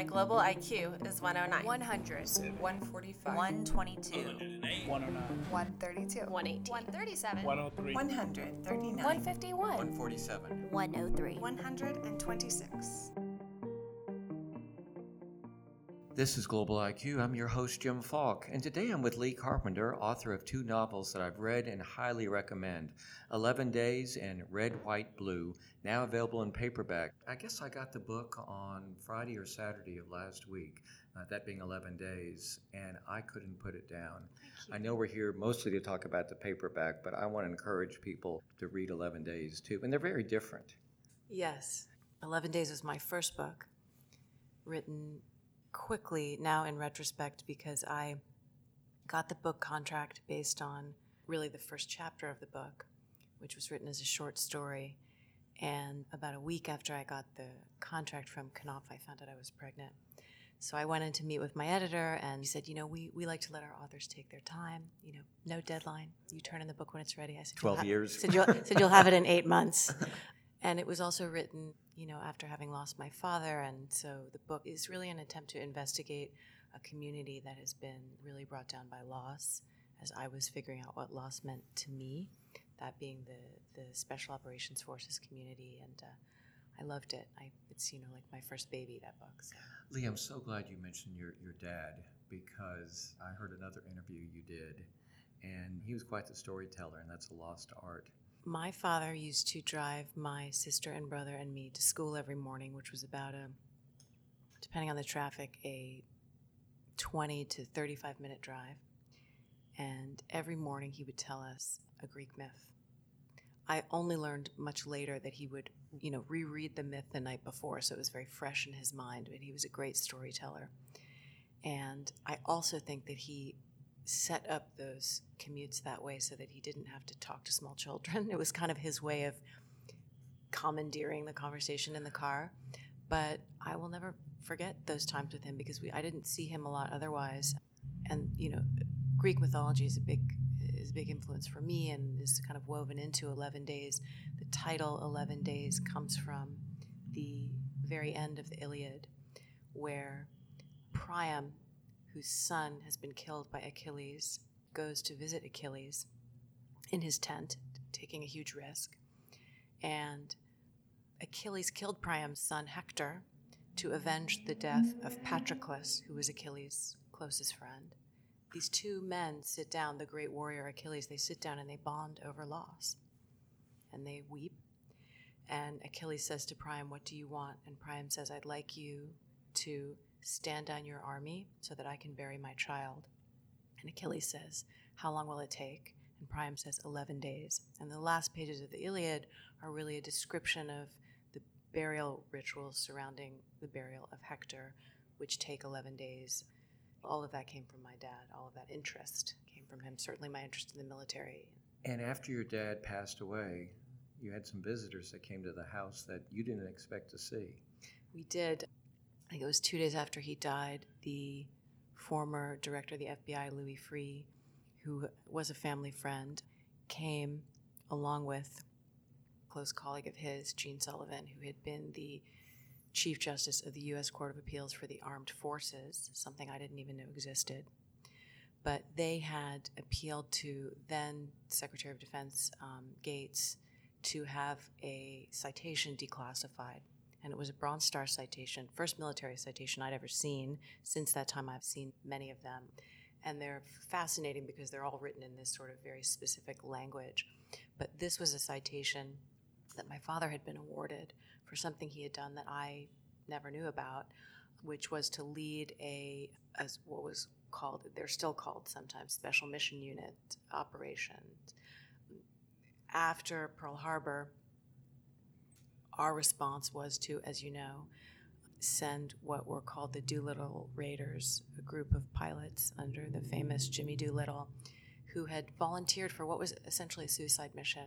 My global IQ is 109. 100. 145. 122. 109. 132. 118. 137. 103. 139. 151. 147. 103. 126. This is Global IQ. I'm your host, Jim Falk, and today I'm with Lea Carpenter, author of two novels that I've read and highly recommend 11 Days and Red, White, Blue, now available in paperback. I guess I got the book on Friday or Saturday of last week, uh, that being 11 Days, and I couldn't put it down. I know we're here mostly to talk about the paperback, but I want to encourage people to read 11 Days too, and they're very different. Yes. 11 Days was my first book, written quickly now in retrospect because I got the book contract based on really the first chapter of the book, which was written as a short story. And about a week after I got the contract from Knopf, I found out I was pregnant. So I went in to meet with my editor, and he said, "You know, we, we like to let our authors take their time. You know, no deadline. You turn in the book when it's ready." I said, "You'll 12 ha- years. Said you'll, said you'll have it in eight months. And it was also written, you know, after having lost my father. And so the book is really an attempt to investigate a community that has been really brought down by loss as I was figuring out what loss meant to me, that being the, the Special Operations Forces community. And uh, I loved it. I, it's, you know, like my first baby, that book. So. Lea, I'm so glad you mentioned your, your dad because I heard another interview you did, and he was quite the storyteller, and that's a lost art. My father used to drive my sister and brother and me to school every morning, which was about a, depending on the traffic, a 20 to 35 minute drive. And every morning he would tell us a Greek myth. I only learned much later that he would, you know, reread the myth the night before, so it was very fresh in his mind, but he was a great storyteller. And I also think that he set up those commutes that way so that he didn't have to talk to small children. It was kind of his way of commandeering the conversation in the car. But I will never forget those times with him because we, I didn't see him a lot otherwise. And you know, Greek mythology is a big is a big influence for me and is kind of woven into Eleven Days. The title Eleven Days comes from the very end of the Iliad, where Priam, whose son has been killed by Achilles, goes to visit Achilles in his tent, taking a huge risk. And Achilles killed Priam's son Hector to avenge the death of Patroclus, who was Achilles' closest friend. These two men sit down, the great warrior Achilles, they sit down and they bond over loss. And they weep. And Achilles says to Priam, What do you want? And Priam says, I'd like you to stand down your army so that I can bury my child. And Achilles says, How long will it take? And Priam says, 11 days. And the last pages of the Iliad are really a description of the burial rituals surrounding the burial of Hector, which take 11 days. All of that came from my dad. All of that interest came from him. Certainly, my interest in the military. And after your dad passed away, you had some visitors that came to the house that you didn't expect to see. We did. I think it was two days after he died. The former director of the FBI, Louis Freeh, who was a family friend, came along with a close colleague of his, Gene Sullivan, who had been the Chief Justice of the U.S. Court of Appeals for the Armed Forces, something I didn't even know existed. But they had appealed to then Secretary of Defense um, Gates to have a citation declassified. And it was a Bronze Star citation, first military citation I'd ever seen. Since that time, I've seen many of them. And they're fascinating because they're all written in this sort of very specific language. But this was a citation that my father had been awarded for something he had done that I never knew about, which was to lead a, as what was called, they're still called sometimes, Special Mission Unit operations. After Pearl Harbor, our response was to, as you know, send what were called the Doolittle Raiders, a group of pilots under the famous Jimmy Doolittle, who had volunteered for what was essentially a suicide mission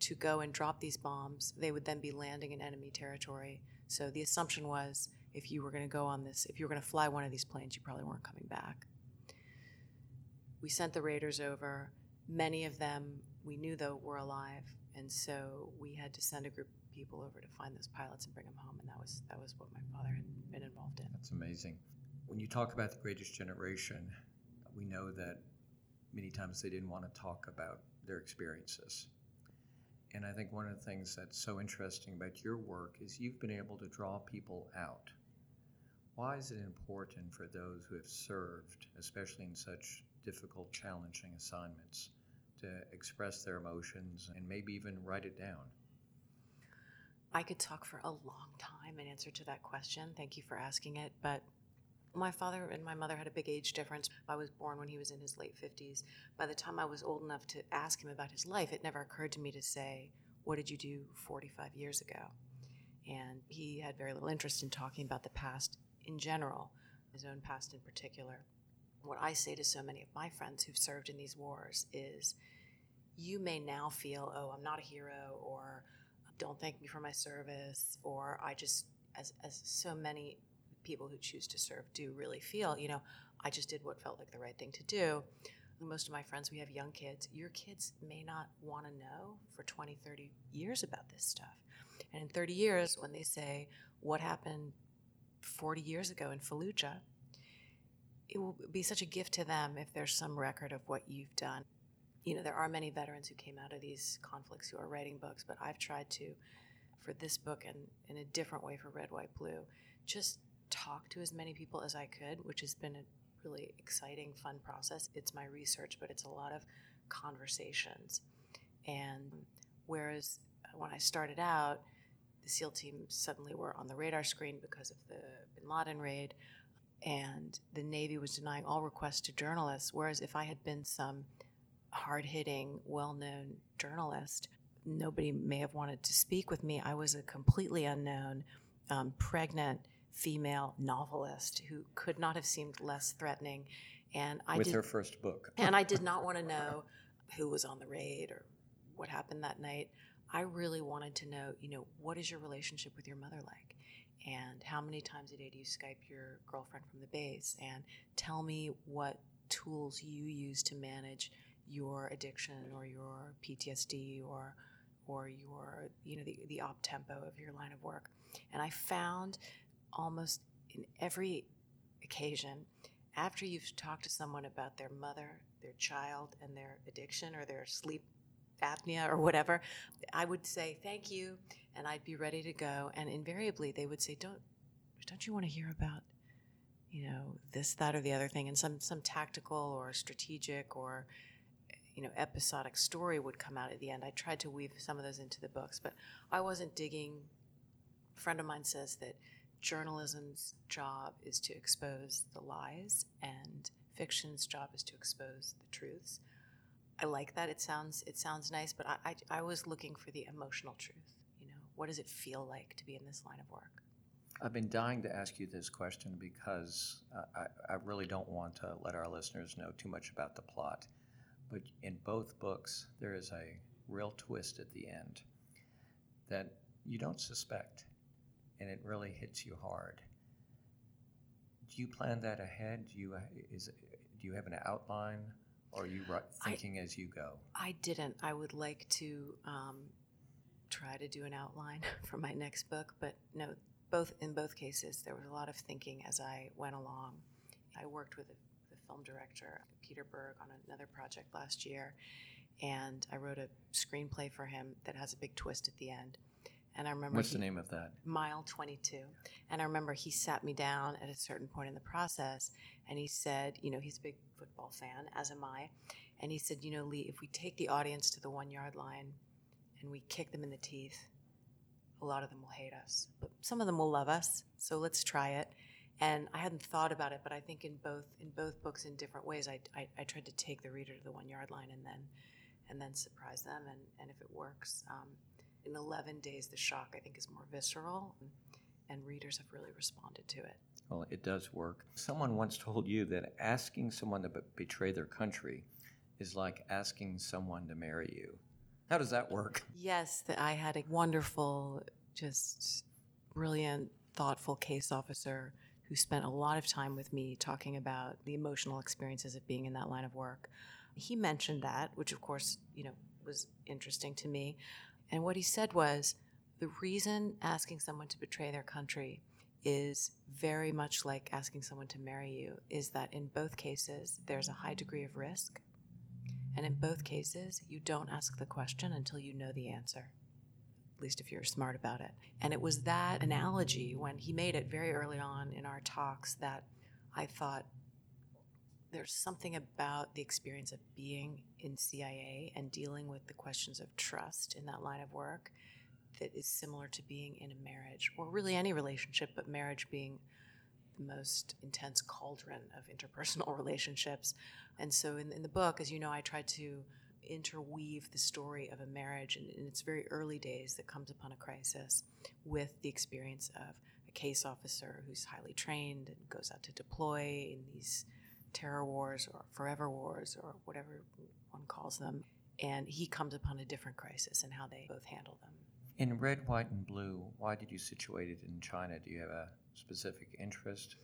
to go and drop these bombs. They would then be landing in enemy territory. So the assumption was if you were going to go on this, if you were going to fly one of these planes, you probably weren't coming back. We sent the Raiders over. Many of them we knew, though, were alive. And so we had to send a group people over to find those pilots and bring them home. And that was, that was what my father had been involved in. That's amazing. When you talk about the greatest generation, we know that many times they didn't want to talk about their experiences. And I think one of the things that's so interesting about your work is you've been able to draw people out. Why is it important for those who have served, especially in such difficult, challenging assignments, to express their emotions and maybe even write it down? I could talk for a long time in answer to that question. Thank you for asking it. But my father and my mother had a big age difference. I was born when he was in his late 50s. By the time I was old enough to ask him about his life, it never occurred to me to say, What did you do 45 years ago? And he had very little interest in talking about the past in general, his own past in particular. What I say to so many of my friends who've served in these wars is, You may now feel, Oh, I'm not a hero, or don't thank me for my service, or I just, as, as so many people who choose to serve do really feel, you know, I just did what felt like the right thing to do. Most of my friends, we have young kids. Your kids may not want to know for 20, 30 years about this stuff. And in 30 years, when they say, What happened 40 years ago in Fallujah? It will be such a gift to them if there's some record of what you've done you know, there are many veterans who came out of these conflicts who are writing books, but I've tried to, for this book and in a different way for Red, White, Blue, just talk to as many people as I could, which has been a really exciting, fun process. It's my research, but it's a lot of conversations. And whereas uh, when I started out, the SEAL team suddenly were on the radar screen because of the bin Laden raid, and the Navy was denying all requests to journalists. Whereas if I had been some hard hitting, well known journalist. Nobody may have wanted to speak with me. I was a completely unknown, um, pregnant female novelist who could not have seemed less threatening. And I With did, her first book. and I did not want to know who was on the raid or what happened that night. I really wanted to know, you know, what is your relationship with your mother like? And how many times a day do you Skype your girlfriend from the base? And tell me what tools you use to manage your addiction or your PTSD or or your you know the, the op tempo of your line of work. And I found almost in every occasion after you've talked to someone about their mother, their child, and their addiction or their sleep apnea or whatever, I would say thank you, and I'd be ready to go. And invariably, they would say, "Don't, don't you want to hear about, you know, this, that, or the other thing?" And some some tactical or strategic or you know episodic story would come out at the end. I tried to weave some of those into the books, but I wasn't digging. A friend of mine says that journalism's job is to expose the lies and fiction's job is to expose the truths. I like that. It sounds it sounds nice, but I, I, I was looking for the emotional truth. You know, what does it feel like to be in this line of work? I've been dying to ask you this question because uh, I, I really don't want to let our listeners know too much about the plot. But in both books, there is a real twist at the end that you don't suspect, and it really hits you hard. Do you plan that ahead? Do you is do you have an outline, or are you ri- I- thinking as you go? I didn't. I would like to um, try to do an outline for my next book, but no. Both in both cases, there was a lot of thinking as I went along. I worked with film director Peter Berg on another project last year, and I wrote a screenplay for him that has a big twist at the end. And I remember What's he- the name of that? mile 22. And I remember he sat me down at a certain point in the process and he said, you know, he's a big football fan, as am I. And he said, you know, Lea, if we take the audience to the one yard line and we kick them in the teeth, a lot of them will hate us, but some of them will love us. So let's try it. And I hadn't thought about it, but I think in both in both books in different ways, I, I, I tried to take the reader to the one yard line and then and then surprise them. And, and if it works, um, in 11 days, the shock I think is more visceral, and readers have really responded to it. Well, it does work. Someone once told you that asking someone to b- betray their country is like asking someone to marry you. How does that work? Yes, that I had a wonderful, just brilliant, thoughtful case officer who spent a lot of time with me talking about the emotional experiences of being in that line of work. He mentioned that, which of course, you know, was interesting to me. And what he said was the reason asking someone to betray their country is very much like asking someone to marry you, is that in both cases, there's a high degree of risk. And in both cases, you don't ask the question until you know the answer, at least if you're smart about it. And it was that analogy when he made it very early on in our talks that I thought there's something about the experience of being in CIA and dealing with the questions of trust in that line of work that is similar to being in a marriage or really any relationship, but marriage being the most intense cauldron of interpersonal relationships. And so in, in the book, as you know, I tried to interweave the story of a marriage in, in its very early days that comes upon a crisis with the experience of a case officer who's highly trained and goes out to deploy in these terror wars or forever wars or whatever one calls them. And he comes upon a different crisis and how they both handle them. In red, white, and blue, why did you situate it in China? Do you have a specific interest?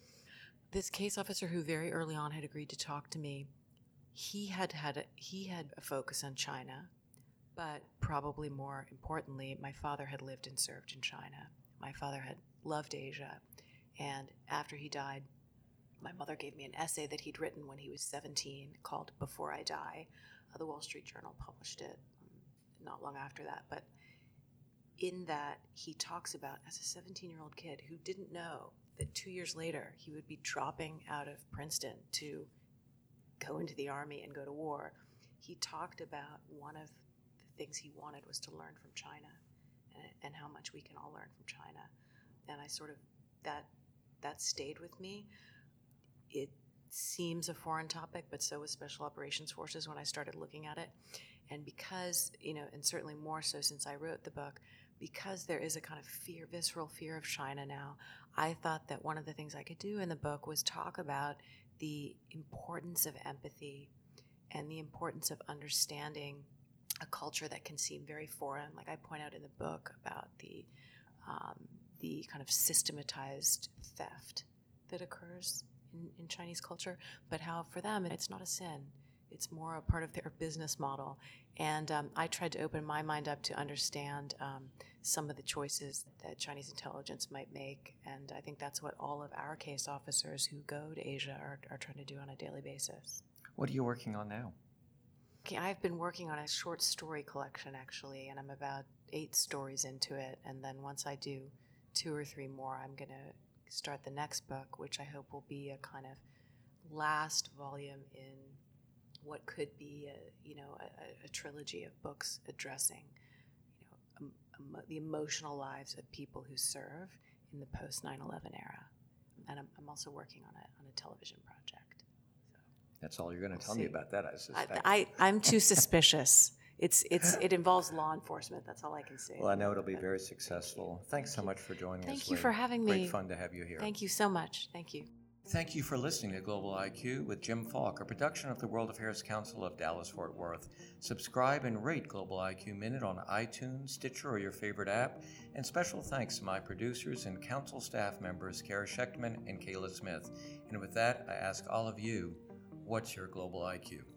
This case officer who very early on had agreed to talk to me, he had had a, he had a focus on China, but probably more importantly, my father had lived and served in China. My father had loved Asia, and after he died, my mother gave me an essay that he'd written when he was 17 called Before I Die. Uh, the Wall Street Journal published it um, not long after that. But in that, he talks about as a 17 year old kid who didn't know that two years later he would be dropping out of Princeton to go into the army and go to war. He talked about one of the things he wanted was to learn from China and, and how much we can all learn from China. And I sort of, that, that stayed with me it seems a foreign topic, but so was Special Operations Forces when I started looking at it. And because, you know, and certainly more so since I wrote the book, because there is a kind of fear, visceral fear of China now, I thought that one of the things I could do in the book was talk about the importance of empathy and the importance of understanding a culture that can seem very foreign. Like I point out in the book about the um, the kind of systematized theft that occurs in, in Chinese culture, but how for them it's not a sin. It's more a part of their business model. And um, I tried to open my mind up to understand um, some of the choices that Chinese intelligence might make. And I think that's what all of our case officers who go to Asia are, are trying to do on a daily basis. What are you working on now? Okay, I've been working on a short story collection actually, and I'm about eight stories into it. And then once I do two or three more, I'm going to start the next book, which I hope will be a kind of last volume in what could be a you know a, a trilogy of books addressing you know um, the emotional lives of people who serve in the post 9/11 era, and I'm, I'm, also working on a on a television project. So, That's all you're going to we'll tell see. me about that, I suspect. I, I I'm too suspicious. It's it's it involves law enforcement. That's all I can say. Well, I know it'll be very successful. Thanks so much for joining Thank us. Thank you for having me. Great fun to have you here. Thank you so much. Thank you. Thank you for listening to Global IQ with Jim Falk, a production of the World Affairs Council of Dallas Fort Worth. Subscribe and rate Global IQ Minute on iTunes, Stitcher, or your favorite app. And special thanks to my producers and council staff members, Kara Schechtman and Kayla Smith. And with that, I ask all of you, what's your Global IQ?